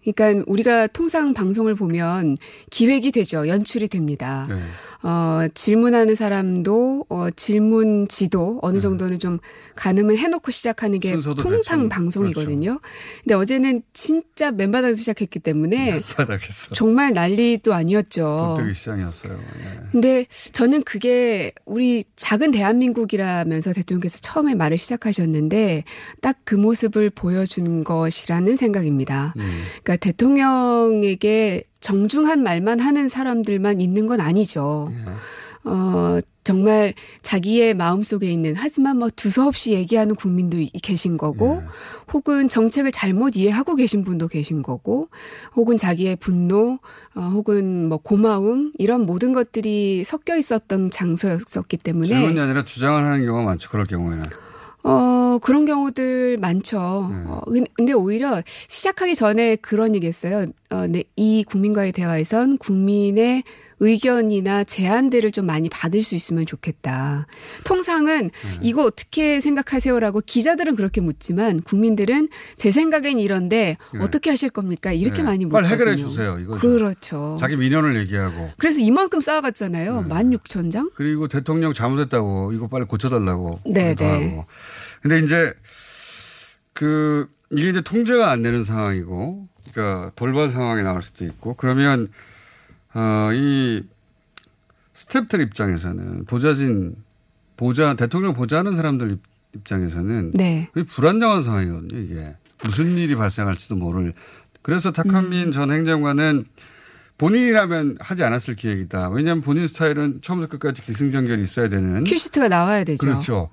그러니까 우리가 통상 방송을 보면 기획이 되죠. 연출이 됩니다. 네. 어, 질문하는 사람도 어, 질문 지도 네. 어느 정도는 좀 가늠을 해놓고 시작하는 게 통상 대충, 그렇죠. 방송이거든요. 근데 어제는 진짜 맨바닥에서 시작했기 때문에 바닥에서 정말 난리도 아니었죠. 돈 뜨기 시장이었어요. 예. 근데 저는 그게 우리 작은 대한민국이라면서 대통령께서 처음에 말을 시작하셨는데 딱 그 모습을 보여준 것이라는 생각입니다. 음. 그러니까 대통령에게 정중한 말만 하는 사람들만 있는 건 아니죠. 어, 정말 자기의 마음속에 있는 하지만 뭐 두서없이 얘기하는 국민도 이- 계신 거고 혹은 정책을 잘못 이해하고 계신 분도 계신 거고 혹은 자기의 분노 어, 혹은 뭐 고마움 이런 모든 것들이 섞여 있었던 장소였었기 때문에 질문이 아니라 주장을 하는 경우가 많죠. 그럴 경우에는. 어, 그런 경우들 많죠. 어, 근- 근데 오히려 시작하기 전에 그런 얘기 했어요. 어, 네, 이 국민과의 대화에선 국민의 의견이나 제안들을 좀 많이 받을 수 있으면 좋겠다. 통상은 이거 어떻게 생각하세요라고 기자들은 그렇게 묻지만 국민들은 제 생각엔 이런데 네. 어떻게 하실 겁니까? 이렇게 네. 많이 묻거든요. 빨리 해결해 주세요. 이거죠. 그렇죠. 자기 민원을 얘기하고 그래서 이만큼 쌓아갔잖아요. 네. 16,000장? 그리고 대통령 잘못했다고 이거 빨리 고쳐달라고 네, 얘기도 네. 하고. 근데 이제 그 이게 이제 통제가 안 되는 상황이고, 그러니까 돌발 상황이 나올 수도 있고, 그러면 어 이 스탭들 입장에서는 보좌진 보좌 대통령 보좌하는 사람들 입- 입장에서는 네. 그게 불안정한 상황이거든요. 이게 무슨 일이 발생할지도 모를. 그래서 탁한민 전 행정관은 본인이라면 하지 않았을 기획이다. 왜냐하면 본인 스타일은 처음부터 끝까지 기승전결이 있어야 되는. 큐시트가 나와야 되죠. 그렇죠.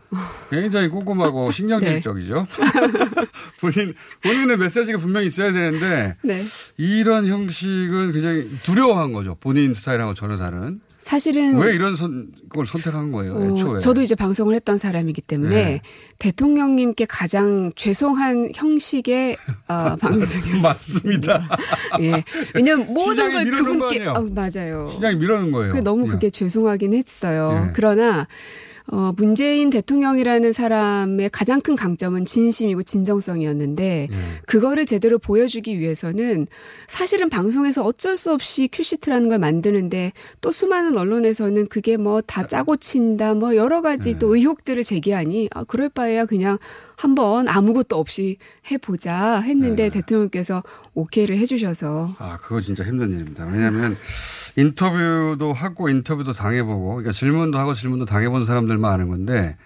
굉장히 꼼꼼하고 신경질적이죠. 본인 본인의 메시지가 분명히 있어야 되는데 네. 이런 형식은 굉장히 두려워한 거죠. 본인 스타일하고 전혀 다른. 사실은 왜 이런 선, 걸 선택한 거예요? 어, 애초에. 저도 이제 방송을 했던 사람이기 때문에 네. 대통령님께 가장 죄송한 형식의 어, 방송이었어요. 맞습니다. 예. 왜냐면 모든 걸 그분께? 어, 맞아요. 시장이 밀어는 거예요. 너무 예. 그게 죄송하긴 했어요. 예. 그러나 어, 문재인 대통령이라는 사람의 가장 큰 강점은 진심이고 진정성이었는데 예. 그거를 제대로 보여주기 위해서는 사실은 방송에서 어쩔 수 없이 큐시트라는 걸 만드는데 또 수많은 언론에서는 그게 뭐 다 짜고 친다 뭐 여러 가지 또 의혹들을 제기하니 아, 그럴 바에야 그냥 한번 아무것도 없이 해보자 했는데 대통령께서 오케이를 해주셔서 아, 그거 진짜 힘든 일입니다. 왜냐하면 인터뷰도 하고 인터뷰도 당해보고, 그러니까 질문도 하고 질문도 당해본 사람들만 아는 건데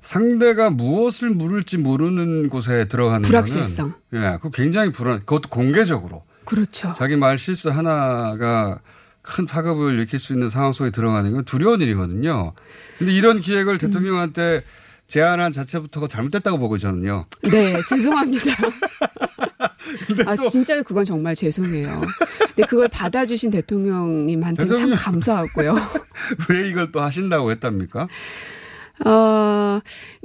상대가 무엇을 물을지 모르는 곳에 들어가는 불확실성. 거는 예, 그거 굉장히 불안. 그것도 공개적으로 그렇죠. 자기 말 실수 하나가 큰 파급을 일으킬 수 있는 상황 속에 들어가는 건 두려운 일이거든요. 근데 이런 기획을 대통령한테 제안한 자체부터가 잘못됐다고 보고 저는요. 네, 죄송합니다. 아, 진짜 그건 정말 죄송해요. 근데 그걸 받아주신 대통령님한테는 참 대통령. 감사하고요. 왜 이걸 또 하신다고 했답니까? 어,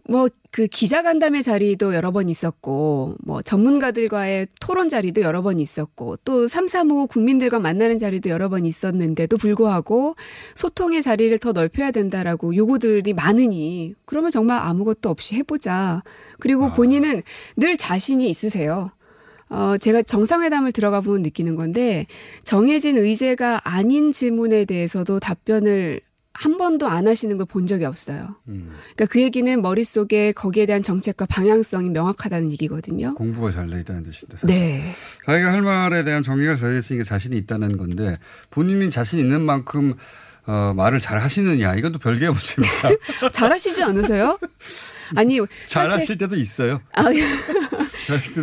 뭐, 그 기자간담회 자리도 여러 번 있었고, 뭐, 전문가들과의 토론 자리도 여러 번 있었고, 또 335 국민들과 만나는 자리도 여러 번 있었는데도 불구하고, 소통의 자리를 더 넓혀야 된다라고 요구들이 많으니, 그러면 정말 아무것도 없이 해보자. 그리고 본인은 늘 자신이 있으세요. 어, 제가 정상회담을 들어가 보면 느끼는 건데, 정해진 의제가 아닌 질문에 대해서도 답변을 한 번도 안 하시는 걸 본 적이 없어요. 그러니까 그 얘기는 머릿속에 거기에 대한 정책과 방향성이 명확하다는 얘기거든요. 공부가 잘 돼 있다는 뜻인데. 사실. 네. 자기가 할 말에 대한 정리가 잘 됐으니까 자신이 있다는 건데 본인이 자신 있는 만큼 어, 말을 잘 하시느냐 이것도 별개의 문제입니다. 잘 하시지 않으세요? 아니, 잘 사실- 하실 때도 있어요. 아, 때도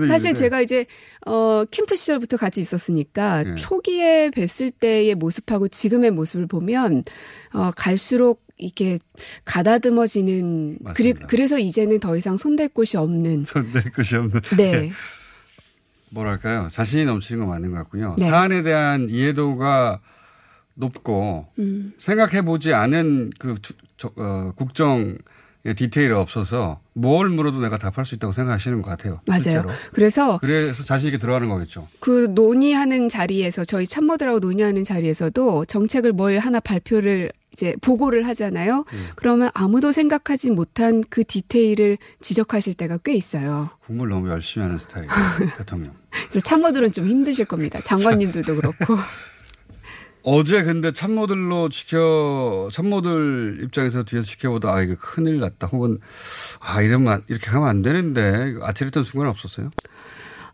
사실. 제가 이제 어 캠프 시절부터 같이 있었으니까 네. 초기에 뵀을 때의 모습하고 지금의 모습을 보면 어 갈수록 이렇게 가다듬어지는 그리, 그래서 이제는 더 이상 손댈 곳이 없는 손댈 것이 없는. 네. 뭐랄까요. 자신이 넘치는 건 맞는 것 같고요. 네. 사안에 대한 이해도가 높고 음. 생각해 보지 않은 그 주- 저- 어, 국정의 디테일이 없어서 뭘 물어도 내가 답할 수 있다고 생각하시는 것 같아요. 맞아요. 실제로. 그래서 그래서 자신 있게 들어가는 거겠죠. 그 논의하는 자리에서 저희 참모들하고 논의하는 자리에서도 정책을 뭘 하나 발표를 이제 보고를 하잖아요. 음. 그러면 아무도 생각하지 못한 그 디테일을 지적하실 때가 꽤 있어요. 공부를 너무 열심히 하는 스타일 대통령. 그래서 참모들은 좀 힘드실 겁니다. 장관님들도 그렇고. 어제 근데 참모들로 지켜 참모들 입장에서 뒤에서 지켜보다 아 이거 큰일 났다 혹은 아 이러면 이렇게 하면 안 되는데 아찔했던 순간 없었어요?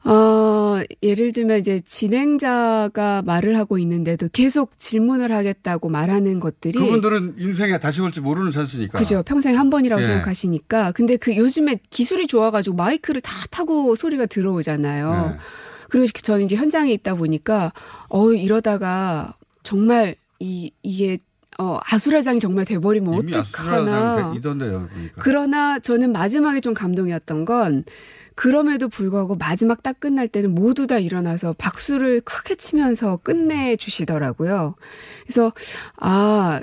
어, 예를 들면 이제 진행자가 말을 하고 있는데도 계속 질문을 하겠다고 말하는 것들이 그분들은 인생에 다시 올지 모르는 찬스니까. 그죠. 평생 한 번이라고 예. 생각하시니까. 근데 그 요즘에 기술이 좋아가지고 마이크를 다 타고 소리가 들어오잖아요. 네. 그리고 저는 이제 현장에 있다 보니까, 어, 이러다가 정말 이, 이게, 어, 아수라장이 정말 돼버리면 어떡하나. 이던데요. 그러니까. 그러나 저는 마지막에 좀 감동이었던 건 그럼에도 불구하고 마지막 딱 끝날 때는 모두 다 일어나서 박수를 크게 치면서 끝내 주시더라고요. 그래서 아,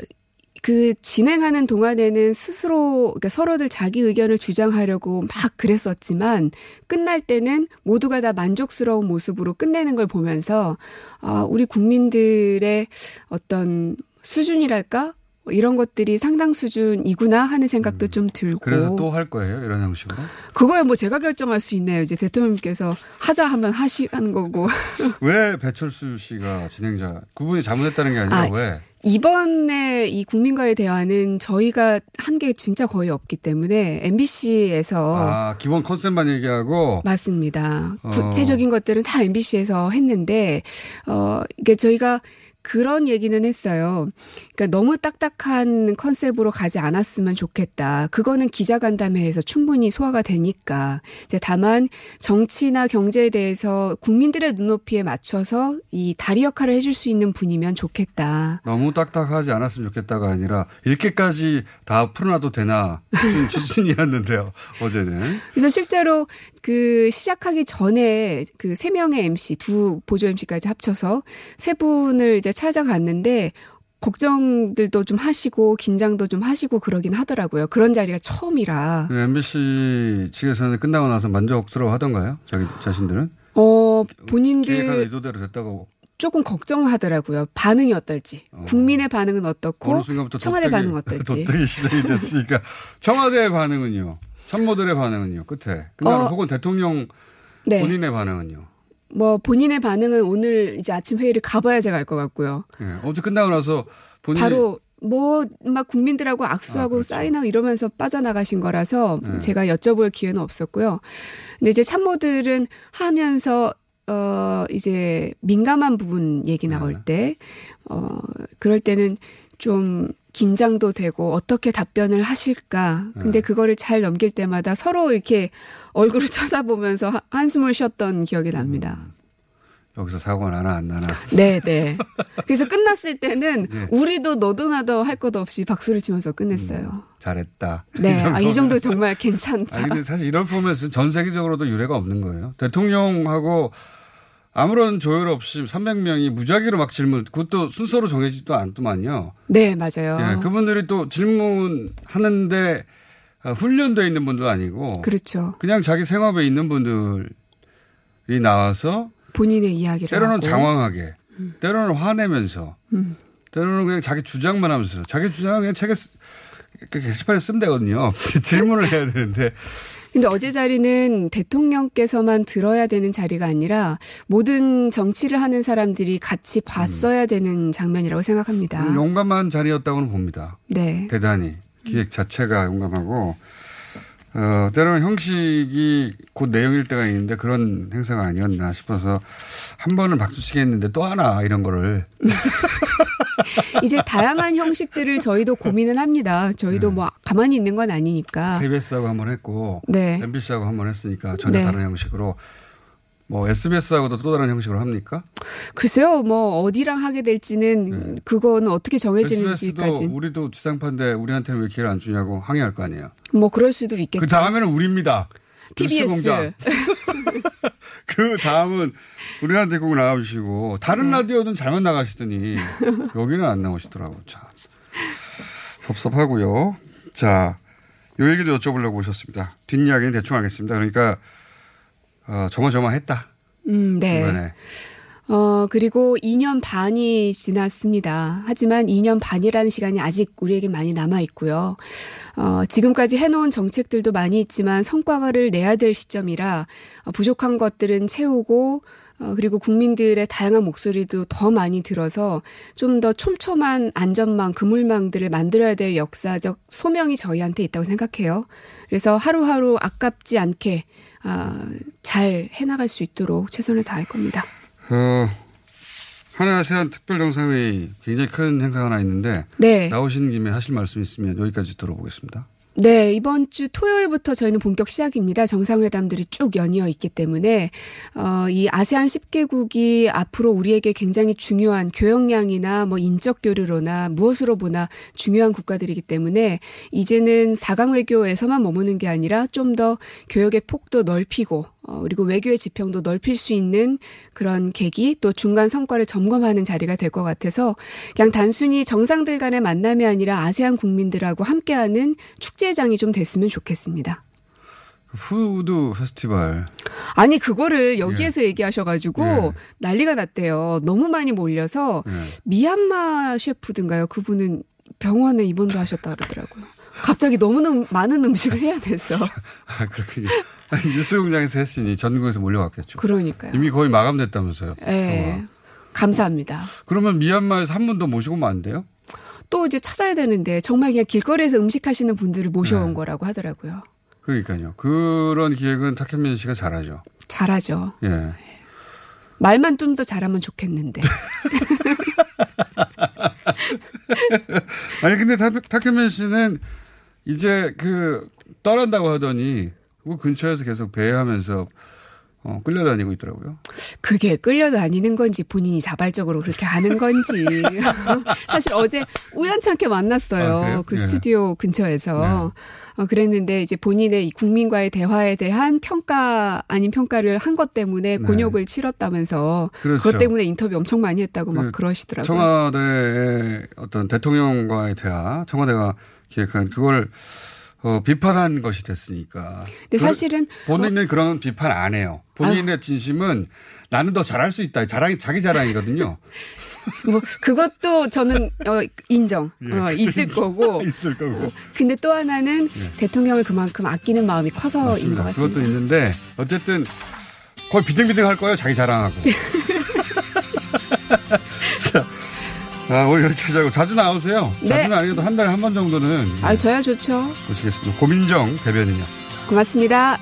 그 진행하는 동안에는 스스로 그러니까 서로들 자기 의견을 주장하려고 막 그랬었지만 끝날 때는 모두가 다 만족스러운 모습으로 끝내는 걸 보면서 아, 우리 국민들의 어떤 수준이랄까? 뭐 이런 것들이 상당 수준이구나 하는 생각도 좀 들고. 그래서 또 할 거예요 이런 형식으로. 그거야 뭐 제가 결정할 수 있네요. 이제 대통령님께서 하자 하면 하시는 거고. 왜 배철수 씨가 진행자 그분이 잘못했다는 게 아니라 아, 왜? 이번에 이 국민과의 대화는 저희가 한 게 진짜 거의 없기 때문에 MBC에서 아 기본 컨셉만 얘기하고 맞습니다. 어. 구체적인 것들은 다 MBC에서 했는데 어 이게 저희가 그런 얘기는 했어요. 그러니까 너무 딱딱한 컨셉으로 가지 않았으면 좋겠다. 그거는 기자간담회에서 충분히 소화가 되니까. 이제 다만 정치나 경제에 대해서 국민들의 눈높이에 맞춰서 이 다리 역할을 해줄 수 있는 분이면 좋겠다. 너무 딱딱하지 않았으면 좋겠다가 아니라 이렇게까지 다 풀어놔도 되나 수준, 수준이었는데요 어제는. 그래서 실제로 그 시작하기 전에 그 세 명의 MC, 두 보조 MC까지 합쳐서 세 분을 이제 찾아갔는데 걱정들도 좀 하시고 긴장도 좀 하시고 그러긴 하더라고요. 그런 자리가 처음이라. 그 MBC 측에서는 끝나고 나서 만족스러워 하던가요? 자기 자신들은? 어, 기획한 본인들 의도대로 됐다고 조금 걱정하더라고요. 반응이 어떨지. 국민의 반응은 어떻고 어느 순간부터 청와대 반응은 어떨지. 도떡이 시작이 됐으니까 청와대의 반응은요. 참모들의 반응은요. 끝에. 그날 어, 혹은 대통령 네. 본인의 반응은요. 뭐 본인의 반응은 오늘 이제 아침 회의를 가봐야 제가 알 것 같고요. 예. 어제 끝나고 나서 본인이 바로 뭐 막 국민들하고 악수하고 아, 그렇죠. 사인하고 이러면서 빠져나가신 거라서 네. 제가 여쭤볼 기회는 없었고요. 근데 이제 참모들은 하면서 어 이제 민감한 부분 얘기 네. 나올 때 어 그럴 때는 좀 긴장도 되고 어떻게 답변을 하실까. 네. 근데 그거를 잘 넘길 때마다 서로 이렇게 얼굴을 쳐다보면서 하- 한숨을 쉬었던 기억이 납니다. 여기서 사고가 나나 안 나나. 네, 네. 그래서 끝났을 때는 네. 우리도 너도 나도 할것 없이 박수를 치면서 끝냈어요. 잘했다. 네, 아, 이. 정도 정말 괜찮다. 아니 근데 사실 이런 포맷은 전 세계적으로도 유례가 없는 거예요. 대통령하고 아무런 조율 없이 300명이 무작위로 막 질문, 그것도 순서로 정해지지도 않더만요. 네, 맞아요. 예, 그분들이 또 질문하는데 어, 훈련되어 있는 분도 아니고 그렇죠. 그냥 자기 생업에 있는 분들이 나와서 본인의 이야기를 때로는 하고. 장황하게, 때로는 화내면서, 음. 때로는 그냥 자기 주장만 하면서 자기 주장은 그냥 책에 쓰- 그 게시판에 쓰면 되거든요. 질문을 해야 되는데 근데 어제 자리는 대통령께서만 들어야 되는 자리가 아니라 모든 정치를 하는 사람들이 같이 봤어야 되는 장면이라고 생각합니다. 음, 용감한 자리였다고는 봅니다. 네. 대단히 기획 자체가 용감하고 어, 때로는 형식이 곧 내용일 때가 있는데 그런 행사가 아니었나 싶어서 한 번은 박수 치겠는데 또 하나 이런 거를 이제 다양한 형식들을 저희도 고민을 합니다. 저희도 뭐 가만히 있는 건 아니니까. KBS하고 한 번 했고 네. MBC하고 한 번 했으니까 전혀 네. 다른 형식으로 뭐 SBS하고도 또 다른 형식으로 합니까? 글쎄요, 뭐 어디랑 하게 될지는 그거는 어떻게 SBS도 정해지는지까지. 우리도 지상파인데 우리한테는 왜 기회를 안 주냐고 항의할 거 아니에요. 뭐 그럴 수도 있겠죠. 그 다음에는 우리입니다. TBS. 그 다음은 우리한테 꼭 나와주시고 다른 네. 라디오는 잘만 나가시더니 여기는 안 나오시더라고. 참 섭섭하고요. 자, 요 얘기도 여쭤보려고 오셨습니다. 뒷이야기는 대충 하겠습니다. 그러니까 어, 조마조마했다. 음, 네. 이번에 어, 그리고 2년 반이 지났습니다. 하지만 2년 반이라는 시간이 아직 우리에게 많이 남아 있고요. 어, 지금까지 해놓은 정책들도 많이 있지만 성과를 내야 될 시점이라 어, 부족한 것들은 채우고 어, 그리고 국민들의 다양한 목소리도 더 많이 들어서 좀 더 촘촘한 안전망, 그물망들을 만들어야 될 역사적 소명이 저희한테 있다고 생각해요. 그래서 하루하루 아깝지 않게 아, 잘 해나갈 수 있도록 최선을 다할 겁니다. 어, 한아세안 특별정상회의 굉장히 큰 행사가 하나 있는데 네. 나오시는 김에 하실 말씀 있으면 여기까지 들어보겠습니다. 네, 이번 주 토요일부터 저희는 본격 시작입니다. 정상회담들이 쭉 연이어 있기 때문에, 어, 이 아세안 10개국이 앞으로 우리에게 굉장히 중요한 교역량이나 뭐 인적 교류로나 무엇으로 보나 중요한 국가들이기 때문에, 이제는 4강 외교에서만 머무는 게 아니라 좀 더 교역의 폭도 넓히고, 어, 그리고 외교의 지평도 넓힐 수 있는 그런 계기 또 중간 성과를 점검하는 자리가 될 것 같아서 그냥 단순히 정상들 간의 만남이 아니라 아세안 국민들하고 함께하는 축제장이 좀 됐으면 좋겠습니다. 푸드 페스티벌. 아니 그거를 여기에서 얘기하셔가지고 예. 난리가 났대요. 너무 많이 몰려서 예. 미얀마 셰프든가요? 그분은 병원에 입원도 하셨다 그러더라고요. 갑자기 너무너무 많은 음식을 해야 됐어. 아, 그렇군요. 아니, 뉴스공장에서 했으니 전국에서 몰려왔겠죠. 그러니까요. 이미 거의 마감됐다면서요. 예. 감사합니다. 그러면 미얀마에서 한 분 더 모시고 오면 안 돼요? 또 이제 찾아야 되는데 정말 그냥 길거리에서 음식 하시는 분들을 모셔온 네. 거라고 하더라고요. 그러니까요. 그런 기획은 탁현민 씨가 잘하죠. 잘하죠. 예. 말만 좀 더 잘하면 좋겠는데. 아니 근데 탁, 탁현민 씨는 이제 그 떠난다고 하더니 그 근처에서 계속 배회하면서 어, 끌려다니고 있더라고요. 그게 끌려다니는 건지 본인이 자발적으로 그렇게 하는 건지. 사실 어제 우연찮게 아, 만났어요. 그래요? 그 예. 스튜디오 근처에서. 어, 그랬는데 이제 본인의 이 국민과의 대화에 대한 평가 아닌 평가를 한 것 때문에 네. 곤욕을 치렀다면서 그렇죠. 그것 때문에 인터뷰 엄청 많이 했다고 막그 그러시더라고요. 청와대의 어떤 대통령과의 대화, 청와대가 기획한 그걸 어, 비판한 것이 됐으니까. 근데 그- 사실은 본인은 그런 비판 안 해요. 본인의 진심은 나는 더 잘할 수 있다. 자랑, 자기 자랑이거든요. 뭐 그것도 저는 어, 인정 어, 있을 거고. 예. 있을 거고. 근데 또 하나는 대통령을 그만큼 아끼는 마음이 커서인 것. 같습니다. 그것도 있는데 어쨌든 거의 비등비등 할 거예요. 자기 자랑하고. 자, 아, 오늘 이렇게 하자고 자주 나오세요. 네. 자주는 아니어도 한 달에 한 번 정도는 아, 저야 좋죠. 보시겠습니다. 고민정 대변인이었습니다. 고맙습니다.